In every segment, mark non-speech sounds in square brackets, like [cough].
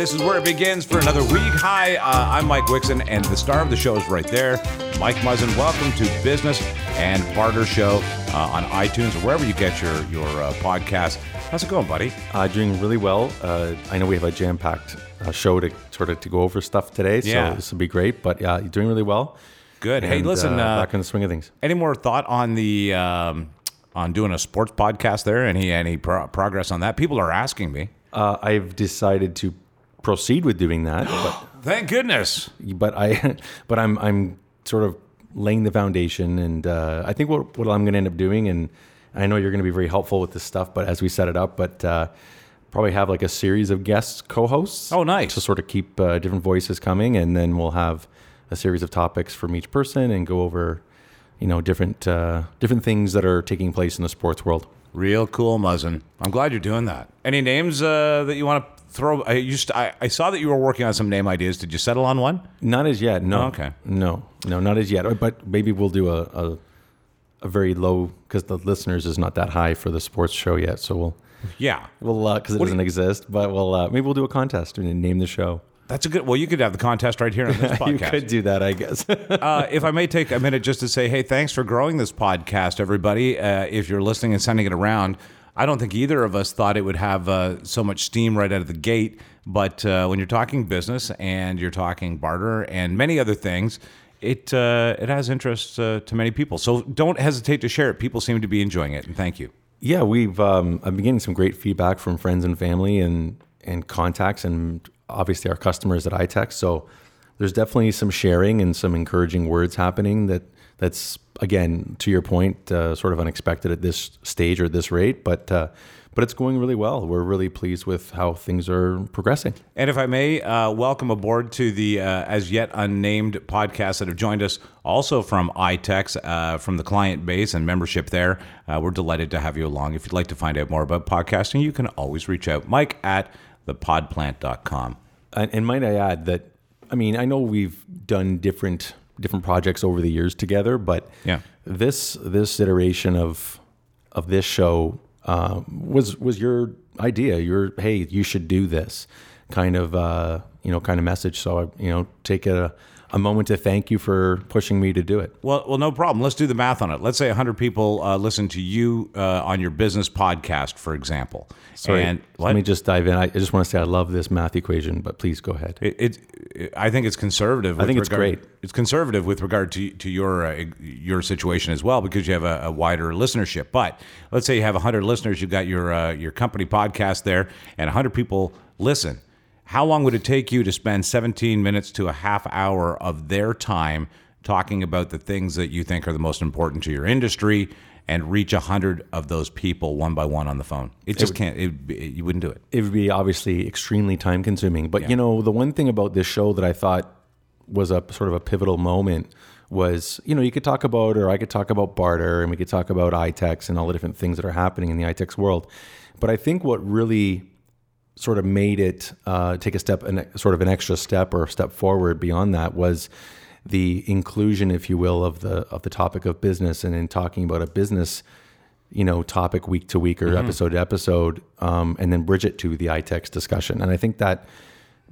this is where it begins for another week. Hi, uh, I'm Mike Wixon, and the star of the show is right there, Mike Muzzin. Welcome to Business and Barter Show uh, on iTunes or wherever you get your your uh, podcast. How's it going, buddy? Uh, doing really well. Uh, I know we have a jam-packed uh, show to sort of to go over stuff today, so Yeah. this will be great. But yeah, you're doing really well. Good. hey, listen. Uh, back in the swing of things. any more thought on the um, on doing a sports podcast there? Any any pro- progress on that? People are asking me. Uh, I've decided to proceed with doing that, [gasps] but Thank goodness. but I [laughs] but I'm I'm sort of laying the foundation, and uh, I think what what I'm going to end up doing, and I know you're going to be very helpful with this stuff, but as we set it up, but. Uh, Probably have like a series of guest co-hosts. Oh, nice. To sort of keep uh, different voices coming, and then we'll have a series of topics from each person, and go over, you know, different uh, different things that are taking place in the sports world. Real cool, Muzzin. I'm glad you're doing that. Any names uh, that you want to throw? I used I, I saw that you were working on some name ideas. Did you settle on one? Not as yet. No. Oh, okay. No. No. Not as yet. But maybe we'll do a a, a very low because the listeners is not that high for the sports show yet. So we'll Yeah, we'll because it What doesn't exist. But we'll uh, maybe we'll do a contest and name the show. that's a good. Well, you could have the contest right here on this [laughs] podcast. You could do that, I guess. [laughs] uh, if I may take a minute just to say, hey, thanks for growing this podcast, everybody. Uh, if you're listening and sending it around, I don't think either of us thought it would have uh, so much steam right out of the gate. But uh, when you're talking business and you're talking barter and many other things, it uh, it has interest uh, to many people. So don't hesitate to share it. People seem to be enjoying it, and thank you. yeah, we've um, been getting some great feedback from friends and family and and contacts and obviously our customers at iTex. So there's definitely some sharing and some encouraging words happening that that's again to your point uh, sort of unexpected at this stage or this rate, but uh, but it's going really well. We're really pleased with how things are progressing. And if I may, uh, welcome aboard to the uh, as yet unnamed podcasts that have joined us, also from iTex, uh, from the client base and membership there. Uh, we're delighted to have you along. If you'd like to find out more about podcasting, you can always reach out, Mike at thepodplant.com. And, and might I add that I mean I know we've done different different projects over the years together, but Yeah. this this iteration of of this show uh, was was your idea. Your hey, you should do this kind of uh, you know kind of message. So I, you know take a a moment to thank you for pushing me to do it. Well, well, no problem. Let's do the math on it. Let's say 100 people uh, listen to you uh, on your business podcast, for example. Sorry, And let me just dive in. I, just want to say I love this math equation, but please go ahead. It, it, I think it's conservative. I think it's regard- great. It's conservative with regard to to your uh, your situation as well because you have a, a wider listenership. But let's say you have hundred listeners, you've got your uh, your company podcast there, and hundred people listen. How long would it take you to spend 17 minutes to a half hour of their time talking about the things that you think are the most important to your industry? And reach a hundred of those people one by one on the phone. It just can't. It, it, you wouldn't do it. it would be obviously extremely time consuming. But you know, the one thing about this show that I thought was a sort of a pivotal moment was, you know, you could talk about, or I could talk about barter, and we could talk about iTex and all the different things that are happening in the iTex world. But I think what really sort of made it uh, take a step, an, sort of an extra step or step forward beyond that was the inclusion, if you will, of the of the topic of business, and in talking about a business you know, topic week to week or Mm-hmm. episode to episode, um, and then bridge it to the iTex discussion. And I think that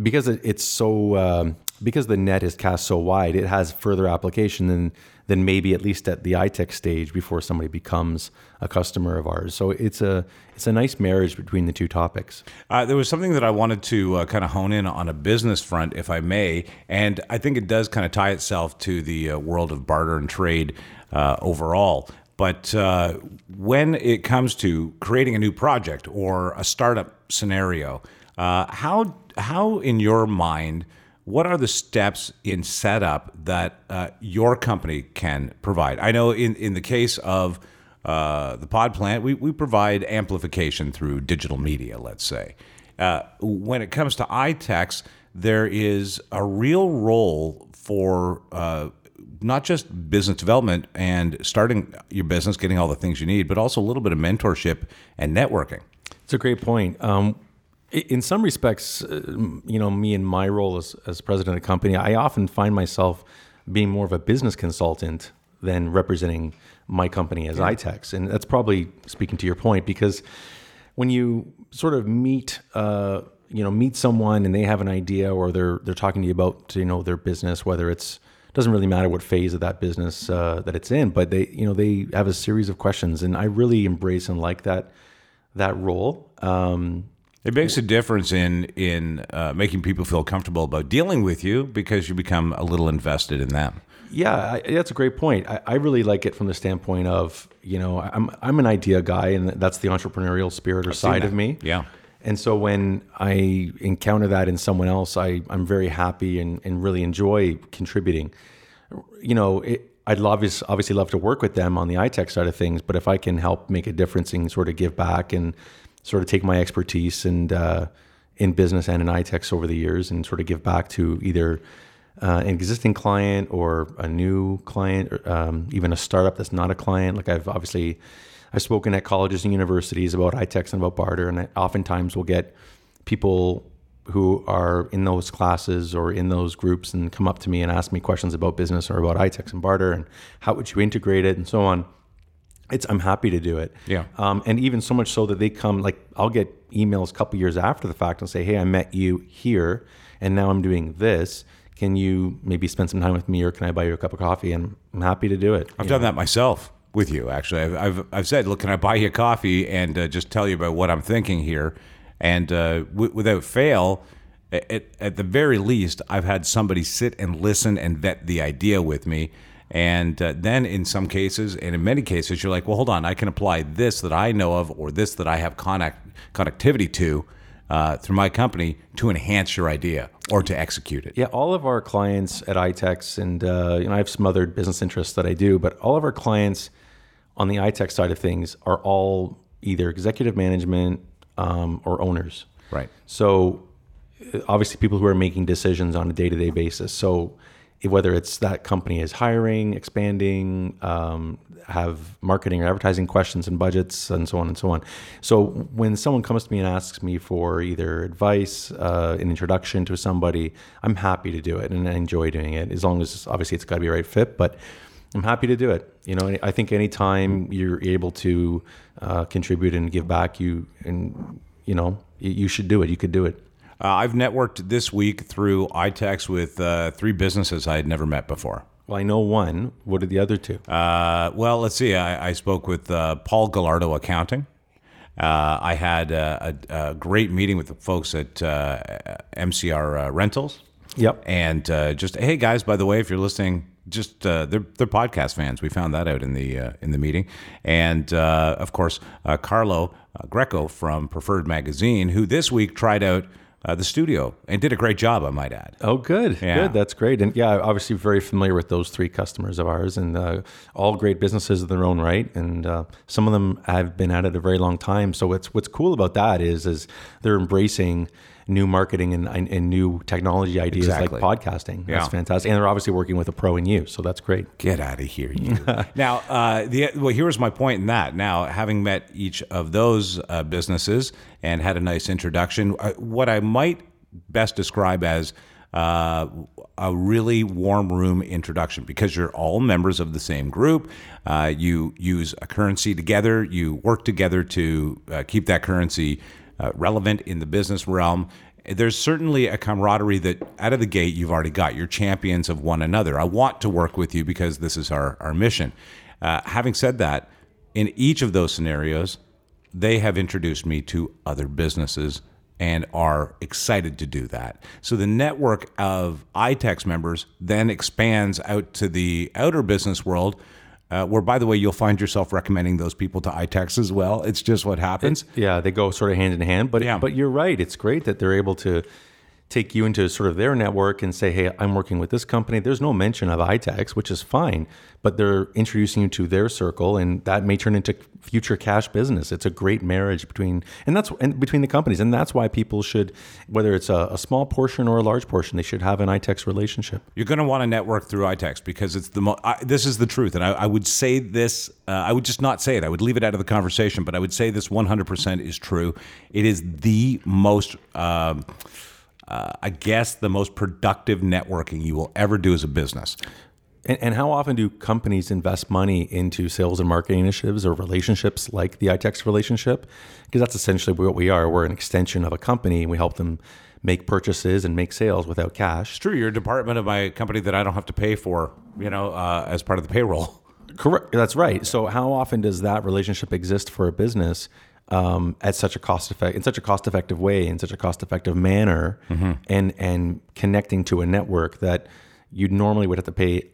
because it, it's so um, because the net is cast so wide, it has further application than than maybe at least at the iTex stage before somebody becomes a customer of ours. So it's a it's a nice marriage between the two topics. Uh, there was something that I wanted to uh, kind of hone in on a business front, if I may, and I think it does kind of tie itself to the uh, world of barter and trade uh, overall. But uh, when it comes to creating a new project or a startup scenario, uh, how how in your mind, what are the steps in setup that uh, your company can provide? I know in in the case of uh, the pod plant, we, we provide amplification through digital media, let's say. Uh, when it comes to iTex, there is a real role for uh, not just business development and starting your business, getting all the things you need, but also a little bit of mentorship and networking. It's a great point. Um, in some respects, uh, you know, me in my role as, as president of the company, I often find myself being more of a business consultant than representing my company as iTex. And that's probably speaking to your point because when you sort of meet uh, you know meet someone and they have an idea or they're they're talking to you about you know their business, whether it's doesn't really matter what phase of that business uh, that it's in, but they you know they have a series of questions, and I really embrace and like that that role. Um, it makes a difference in in uh, making people feel comfortable about dealing with you because you become a little invested in them. Yeah, I, that's a great point. I, I, really like it from the standpoint of you know I'm I'm an idea guy, and that's the entrepreneurial spirit or I've side of me. Yeah. And so when I encounter that in someone else, I, I'm very happy and, and really enjoy contributing. You know, it, I'd love, obviously love to work with them on the iTex side of things, but if I can help make a difference and sort of give back and sort of take my expertise and uh, in business and in iTex over the years and sort of give back to either uh, an existing client or a new client, or um, even a startup that's not a client. Like I've obviously I've spoken at colleges and universities about iTex and about barter, and I oftentimes will get people who are in those classes or in those groups and come up to me and ask me questions about business or about iTex and barter and how would you integrate it and so on. It's I'm happy to do it. Yeah. Um, and even so much so that they come like I'll get emails a couple years after the fact and say, hey, I met you here, and now I'm doing this. Can you maybe spend some time with me, or can I buy you a cup of coffee? And I'm happy to do it. I've done know? that myself with you. Actually, I've I've, I've said, look, can I buy you a coffee and uh, just tell you about what I'm thinking here? And uh, w- without fail, at, at the very least, I've had somebody sit and listen and vet the idea with me. And uh, then, in some cases, and in many cases, you're like, well, hold on, I can apply this that I know of or this that I have connect, connectivity to uh, through my company to enhance your idea or to execute it. Yeah, all of our clients at iTex, and uh, you know, I have some other business interests that I do, but all of our clients on the iTex side of things are all either executive management um, or owners. Right. So obviously people who are making decisions on a day-to-day basis. So whether it's that company is hiring, expanding, um, have marketing or advertising questions and budgets, and so on and so on. So when someone comes to me and asks me for either advice, uh, an introduction to somebody, I'm happy to do it and I enjoy doing it as long as obviously it's got to be a right fit. But I'm happy to do it. You know, I think anytime you're able to uh, contribute and give back, you and you know you should do it. You could do it. Uh, I've networked this week through iTex with uh, three businesses I had never met before. Well, I know one. What are the other two? Uh, well, let's see. I, I spoke with uh, Paul Gallardo Accounting. Uh, I had a, a, a, great meeting with the folks at MCR Rentals. Yep. And just hey guys, by the way, if you're listening just uh, they're they're podcast fans. We found that out in the uh, in the meeting, and uh, of course uh, Carlo uh, Greco from Preferred Magazine, who this week tried out. Uh, the studio and did a great job, I might add. Oh, good, yeah. good. That's great, and yeah, obviously very familiar with those three customers of ours, and all great businesses in their own right. And some of them have been at it a very long time. So what's what's cool about that is is they're embracing new marketing and, and new technology ideas exactly. like podcasting. Yeah. That's fantastic. And they're obviously working with a pro in you, so that's great. Get out of here, you. [laughs] now, uh, the well, here was my point in that. Now, having met each of those uh, businesses and had a nice introduction, uh, what I might best describe as uh, a really warm room introduction because you're all members of the same group. Uh, you use a currency together. You work together to uh, keep that currency uh, relevant in the business realm. There's certainly a camaraderie that out of the gate you've already got. You're champions of one another. I want to work with you because this is our, our mission. Uh, having said that, in each of those scenarios, they have introduced me to other businesses and are excited to do that. So the network of iTex members then expands out to the outer business world uh, where, by the way, you'll find yourself recommending those people to iTex as well. It's just what happens. It, yeah, they go sort of hand in hand. But yeah. but you're right. It's great that they're able to take you into sort of their network and say, hey, I'm working with this company. There's no mention of iTex, which is fine, but they're introducing you to their circle, and that may turn into future cash business. It's a great marriage between and that's and between the companies, and that's why people should, whether it's a, a small portion or a large portion, they should have an iTex relationship. You're going to want to network through iTex because it's the mo- I, this is the truth, and I, I would say this. Uh, I would just not say it. I would leave it out of the conversation, but I would say this 100% is true. It is the most. Um, uh, I guess the most productive networking you will ever do as a business. And, and how often do companies invest money into sales and marketing initiatives or relationships like the iTex relationship? Because that's essentially what we are. We're an extension of a company and we help them make purchases and make sales without cash. It's true. You're a department of my company that I don't have to pay for, you know, uh, as part of the payroll. Correct. That's right. So how often does that relationship exist for a business um, at such a cost effect in such a cost effective way, in such a cost effective manner, and and connecting to a network that you normally would have to pay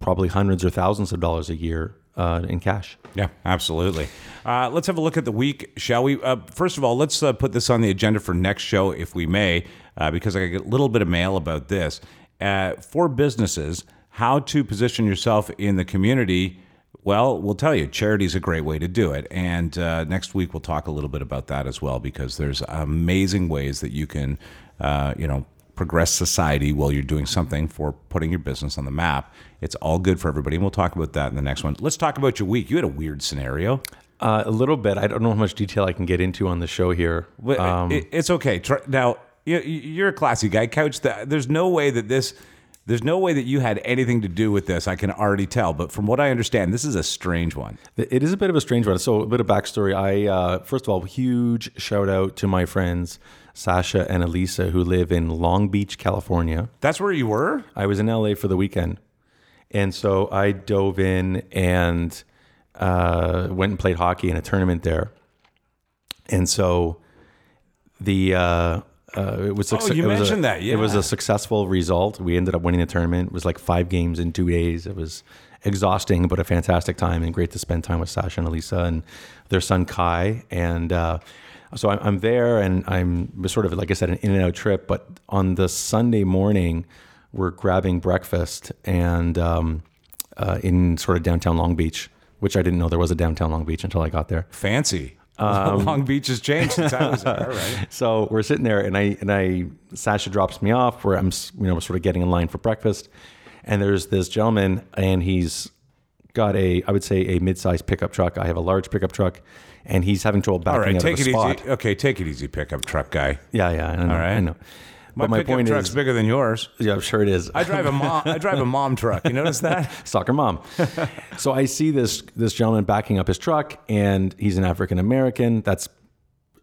probably hundreds or thousands of dollars a year uh, in cash. Yeah, absolutely. Uh, let's have a look at the week, shall we? Uh, first of all, let's uh, put this on the agenda for next show, if we may, uh, because I get a little bit of mail about this. Uh, for businesses, how to position yourself in the community. Well, we'll tell you, charity is a great way to do it. And uh, next week, we'll talk a little bit about that as well, because there's amazing ways that you can, uh, you know, progress society while you're doing something for putting your business on the map. It's all good for everybody. And we'll talk about that in the next one. Let's talk about your week. You had a weird scenario. Uh, a little bit. I don't know how much detail I can get into on the show here. Um, it's okay. Now you, you're a classy guy, Couch. That there's no way that this, there's no way that you had anything to do with this. I can already tell. But from what I understand, this is a strange one. It is a bit of a strange one. So a bit of backstory. I uh, first of all, huge shout out to my friends Sasha and Elisa who live in Long Beach, California. That's where you were. I was in LA for the weekend, and so I dove in and uh, went and played hockey in a tournament there. And so the uh, uh, it was Oh, you it was a- mentioned that, it was a successful result. We ended up winning the tournament. It was like five games in two days. It was exhausting, but a fantastic time and great to spend time with Sasha and Elisa and their son Kai. And uh, so I'm, I'm there, and I'm sort of like I said, an in and out trip. But on the Sunday morning, we're grabbing breakfast and um, uh, in sort of downtown Long Beach, which I didn't know there was a downtown Long Beach until I got there. Fancy. [laughs] Um, Long Beach has changed since I was there. [laughs] Right. So we're sitting there, and I and I Sasha drops me off where I'm you know sort of getting in line for breakfast, and there's this gentleman, and he's got a I would say a mid-sized pickup truck. I have a large pickup truck, and he's having trouble backing All right. out Take of it a spot. easy. Okay. Take it easy, pickup truck guy. Yeah, yeah, I know. All right. I know. My, But my point truck's is, bigger than yours. yeah, I'm sure it is. I drive a mom. [laughs] I drive a mom truck. You notice that? [laughs] soccer mom. [laughs] so I see this this gentleman backing up his truck, and he's an African American. That's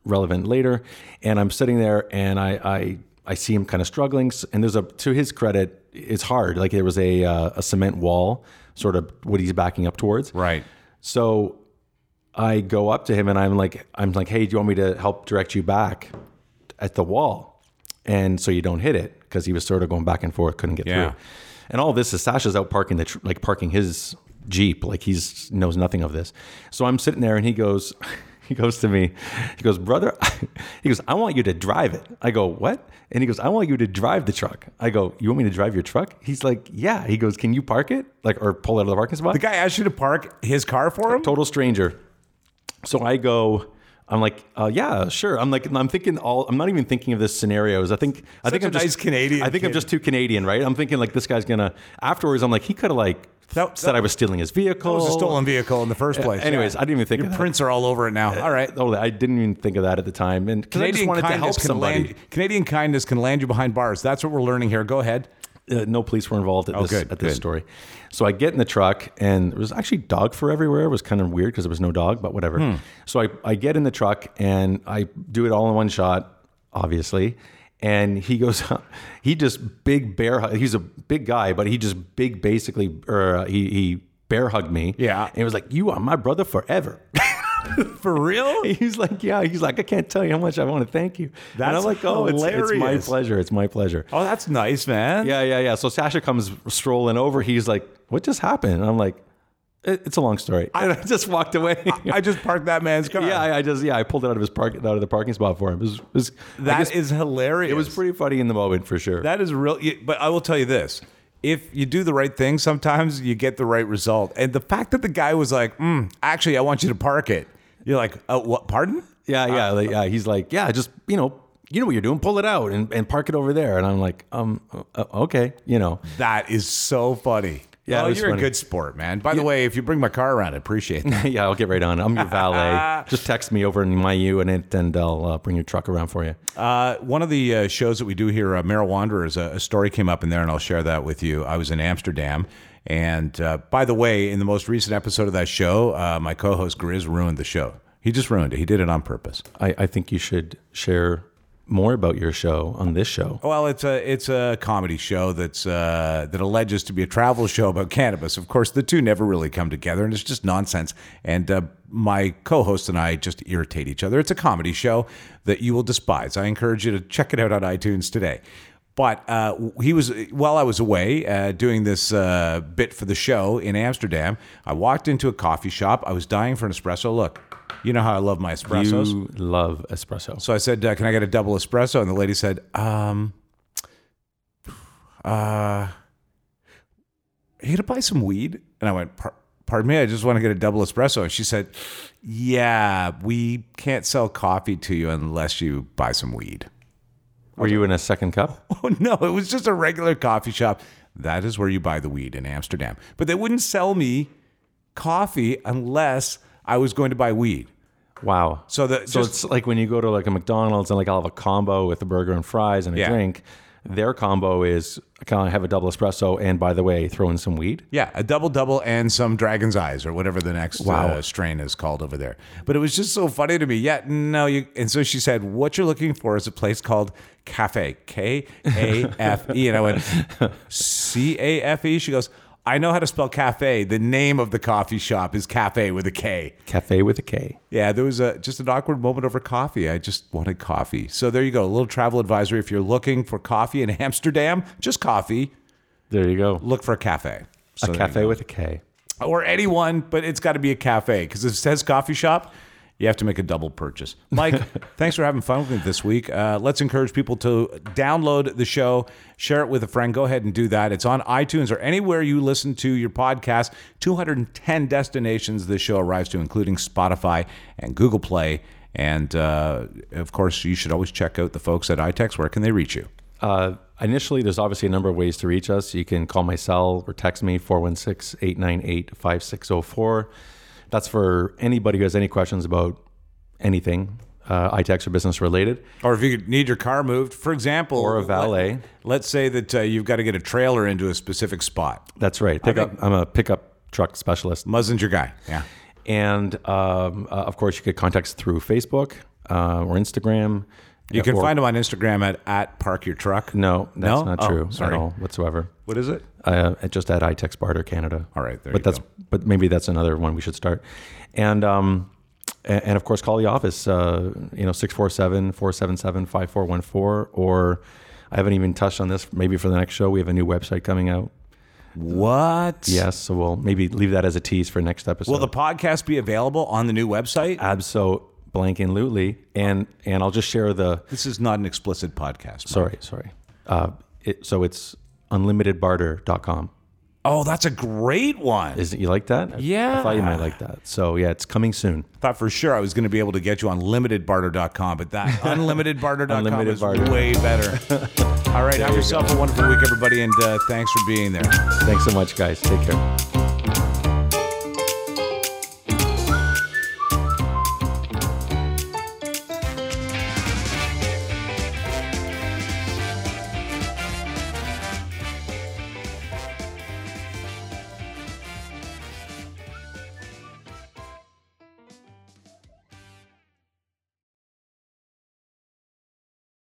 relevant later. And I'm sitting there, and I I, I see him kind of struggling. And there's a to his credit, it's hard. Like there was a uh, a cement wall, sort of what he's backing up towards. Right. So I go up to him, and I'm like I'm like, hey, do you want me to help direct you back at the wall? And so you don't hit it because he was sort of going back and forth, couldn't get Yeah. through. And all this is Sasha's out parking the tr- like parking his Jeep, like he's knows nothing of this. So I'm sitting there, and he goes, [laughs] he goes to me, he goes, brother, [laughs] he goes, I want you to drive it. I go, what? And he goes, I want you to drive the truck. I go, you want me to drive your truck? He's like, yeah. He goes, can you park it, like, or pull out of the parking spot? The guy asked you to park his car for him. total stranger. So I go. I'm like, uh, yeah, sure. I'm like, I'm thinking all. I'm not even thinking of this scenarios. I think, I think I'm just Canadian I think I'm just too Canadian, right? I'm thinking like this guy's gonna. Afterwards, I'm like, he could have like That- said I was stealing his vehicle. It was a stolen vehicle in the first place. anyways, I didn't even think Your of that. prints are all over it now. All right. Oh, I didn't even think of that at the time, and 'cause I just Canadian wanted to help somebody. land. Canadian kindness can land you behind bars. That's what we're learning here. Go ahead. Uh, no police were involved at this good, at this good. story. So I get in the truck and there was actually dog fur everywhere. It was kind of weird because there was no dog, but whatever. Hmm. So I, I get in the truck and I do it all in one shot, obviously. And he goes, [laughs] he just big bear. hug- He's a big guy, but he just big basically, or uh, he he bear hugged me. Yeah. and he was like, "You are my brother forever." [laughs] [laughs] For real? [laughs] He's like, yeah. He's like, I can't tell you how much I want to thank you. and That's I'm like, oh, it's, it's my pleasure. It's my pleasure. Oh, that's nice, man. Yeah, yeah, yeah. So Sasha comes strolling over. He's like, "What just happened?" And I'm like, "It's a long story." And [laughs] I just walked away. I just parked that man's car. yeah, I, I just yeah, I pulled it out of his park out of the parking spot for him. It was, it was that guess is hilarious. it was pretty funny in the moment for sure. That is real. But I will tell you this: if you do the right thing, sometimes you get the right result. And the fact that the guy was like, mm, "Actually, I want you to park it," you're like, "Oh, what? Pardon?" yeah, yeah, like, yeah. He's like, "Yeah, just you know, you know what you're doing. Pull it out and, and park it over there." And I'm like, "Um, uh, okay, you know." That is so funny. Yeah, oh, it you're funny. a good sport, man. By the way, if you bring my car around, I appreciate that. [laughs] yeah, I'll get right on it. I'm your valet. [laughs] just text me over in my U and it, and I'll uh, bring your truck around for you. Uh, one of the uh, shows that we do here, uh, Marijuana, is a, a story came up in there, and I'll share that with you. I was in Amsterdam, And uh, by the way, in the most recent episode of that show, uh, my co-host Grizz ruined the show. He just ruined it. He did it on purpose. I, I think you should share more about your show on this show. Well, it's a it's a comedy show that's uh, that alleges to be a travel show about cannabis. Of course, the two never really come together, and it's just nonsense. And uh, my co-host and I just irritate each other. It's a comedy show that you will despise. I encourage you to check it out on iTunes today. But uh, he was while I was away uh, doing this uh, bit for the show in Amsterdam. I walked into a coffee shop. I was dying for an espresso. Look, you know how I love my espressos. You love espresso. So I said, uh, "Can I get a double espresso?" And the lady said, "Um, uh, here to buy some weed." And I went, "Pardon me, I just want to get a double espresso." And she said, "Yeah, we can't sell coffee to you unless you buy some weed." Were you in a second cup? [laughs] Oh no, it was just a regular coffee shop. That is where you buy the weed in Amsterdam. But they wouldn't sell me coffee unless I was going to buy weed. Wow. So the So just- it's like when you go to like a McDonald's and like I'll have a combo with a burger and fries and a Yeah. drink. Their combo is can I have a double espresso and by the way, throw in some weed? Yeah, a double double and some dragon's eyes or whatever the next Wow. uh, strain is called over there. But it was just so funny to me. Yeah, no, you. And so she said, "What you're looking for is a place called Cafe, K A F E." And I went, "C A F E." She goes, "I know how to spell cafe. The name of the coffee shop is Cafe with a K. Cafe with a K. Yeah, there was a just an awkward moment over coffee. I just wanted coffee. So there you go, a little travel advisory. If you're looking for coffee in Amsterdam, just coffee. There you go. Look for a cafe. So a cafe with a K. or anyone, but it's got to be a cafe because it says coffee shop, you have to make a double purchase. Mike, [laughs] thanks for having fun with me this week. Uh, let's encourage people to download the show, share it with a friend. Go ahead and do that. It's on iTunes or anywhere you listen to your podcast. 210 destinations this show arrives to, including Spotify and Google Play. And uh, of course, you should always check out the folks at iTex. Where can they reach you? Uh, initially, there's obviously a number of ways to reach us. You can call my cell or text me 416 898 5604. That's for anybody who has any questions about anything, uh, iTex or business related. Or if you need your car moved, for example, Or a valet. Let, us say that uh, you've got to get a trailer into a specific spot. That's right. Pickup. I'm a pickup truck specialist. Muzzin's your guy. Yeah. And um, uh, of course, you could contact us through Facebook uh, or Instagram. You can or- find him on Instagram at, at Park Your Truck. No, that's No? not Oh, true sorry. at all whatsoever. What is it? Uh, just at iTex Barter Canada. All right, there but you that's go. but maybe that's another one we should start. And um, a- and of course, call the office. Uh, you know, 647-477-5414. Or I haven't even touched on this. Maybe for the next show, we have a new website coming out. What? Yes, so we'll maybe leave that as a tease for next episode. Will the podcast be available on the new website? Abso blankingly, and and and I'll just share the This is not an explicit podcast. Mike. sorry sorry. Uh, it, so it's unlimitedbarter.com. Oh, that's a great one. Is it you like that? I- Yeah. I thought you might like that. So yeah, it's coming soon. thought for sure I was going to be able to get you on limitedbarter.com, but that [laughs] unlimitedbarter.com Unlimited is barter. way better. All right, have yourself a wonderful week, everybody, and uh, thanks for being there. Thanks so much, guys. Take care.